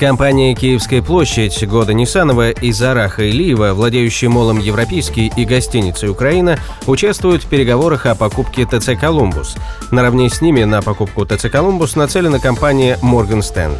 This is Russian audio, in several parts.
Компания «Киевская площадь» года Нисанова и Зараха Илиева, владеющие молом «Европейский» и гостиницей «Украина», участвуют в переговорах о покупке ТЦ «Колумбус». Наравне с ними на покупку ТЦ «Колумбус» нацелена компания «Морган Стэнли».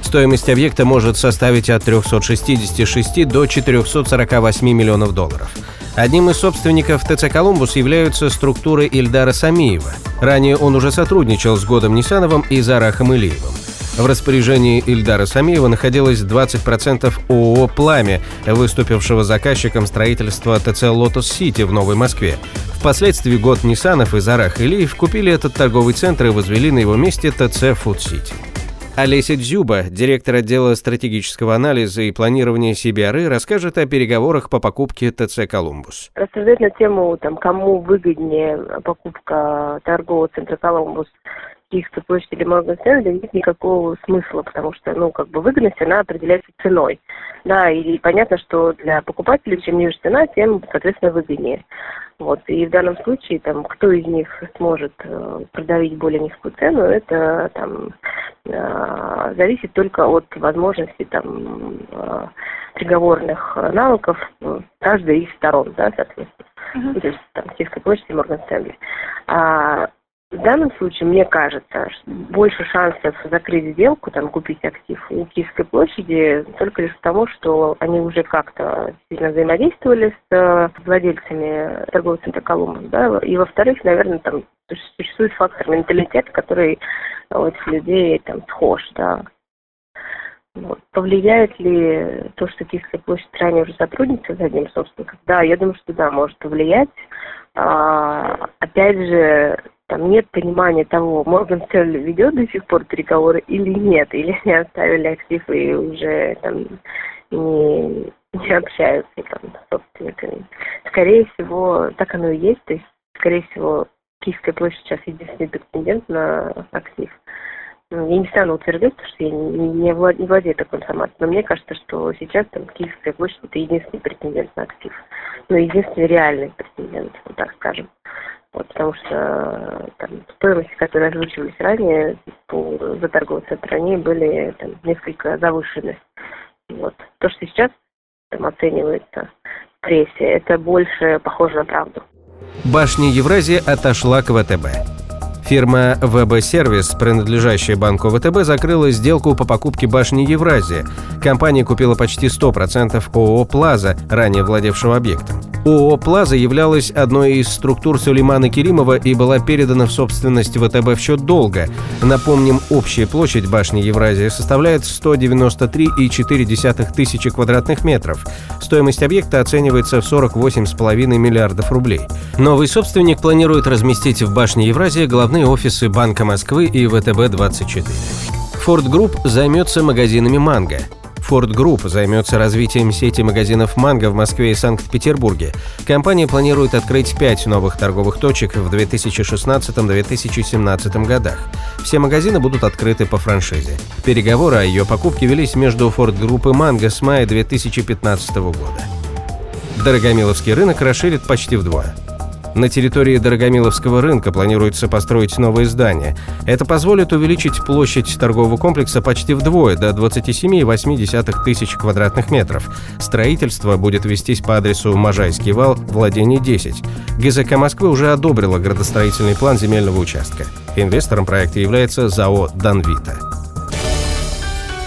Стоимость объекта может составить от 366 до 448 миллионов долларов. Одним из собственников ТЦ «Колумбус» являются структуры Ильдара Самиева. Ранее он уже сотрудничал с Годом Нисановым и Зарахом Илиевым. В распоряжении Ильдара Самиева находилось 20% ООО «Пламя», выступившего заказчиком строительства ТЦ «Лотос Сити» в Новой Москве. Впоследствии год Ниссанов и Зарах Илиев купили этот торговый центр и возвели на его месте ТЦ «Фуд Сити». Олеся Дзюба, директор отдела стратегического анализа и планирования CBRE, расскажет о переговорах по покупке ТЦ «Колумбус». Рассуждать на тему, там, кому выгоднее покупка торгового центра «Колумбус» Или Морган Стэнли нет никакого смысла, потому что, ну, как бы выгодность, она определяется ценой. Да, и понятно, что для покупателей чем ниже цена, тем, соответственно, выгоднее. Вот. И в данном случае, там, кто из них сможет э, продавить более низкую цену, это там э, зависит только от возможности там э, переговорных навыков каждой из сторон, да, соответственно. Uh-huh. То есть там Киевской площади Морган Стэнли. А данном случае, мне кажется, больше шансов закрыть сделку, там, купить актив у Киевской площади только лишь потому, что они уже как-то сильно взаимодействовали с э, владельцами торгового центра Колумбус, да, и во-вторых, наверное, там существует фактор менталитета, который у этих людей там схож, да. Вот. Повлияет ли то, что Киевская площадь ранее уже сотрудничает с одним собственником? Да, я думаю, что да, может повлиять. А, опять же, там нет понимания того, Морган Стэнли ведет до сих пор переговоры или нет, или они оставили актив и уже там не, не общаются там, с собственниками. Скорее всего, так оно и есть, то есть, скорее всего, Киевская площадь сейчас единственный претендент на актив. Ну, я не стану утверждать, потому что я не, не, не владею такой информацией, но мне кажется, что сейчас там Киевская площадь это единственный претендент на актив. Ну, единственный реальный претендент, вот так скажем. Вот, потому что там, стоимости, которые озвучивались ранее по, за торговый центр, они были там, несколько завышены. Вот. То, что сейчас там, оценивается в прессе, это больше похоже на правду. Башня Евразия отошла к ВТБ. Фирма ВБ Сервис, принадлежащая банку ВТБ, закрыла сделку по покупке башни Евразия. Компания купила почти 100% ООО «Плаза», ранее владевшего объектом. ООО «Плаза» являлась одной из структур Сулеймана Керимова и была передана в собственность ВТБ в счет долга. Напомним, общая площадь башни Евразия составляет 193,4 тысячи квадратных метров. Стоимость объекта оценивается в 48,5 миллиардов рублей. Новый собственник планирует разместить в башне Евразия главные офисы Банка Москвы и ВТБ-24. Ford Group займется магазинами «Манго». Ford Group займется развитием сети магазинов «Манго» в Москве и Санкт-Петербурге. Компания планирует открыть пять новых торговых точек в 2016-2017 годах. Все магазины будут открыты по франшизе. Переговоры о ее покупке велись между Ford Group и «Манго» с мая 2015 года. Дорогомиловский рынок расширит почти вдвое. На территории Дорогомиловского рынка планируется построить новое здание. Это позволит увеличить площадь торгового комплекса почти вдвое, до 27,8 тысяч квадратных метров. Строительство будет вестись по адресу Можайский вал, владение 10. ГЗК Москвы уже одобрила градостроительный план земельного участка. Инвестором проекта является ЗАО «Данвита».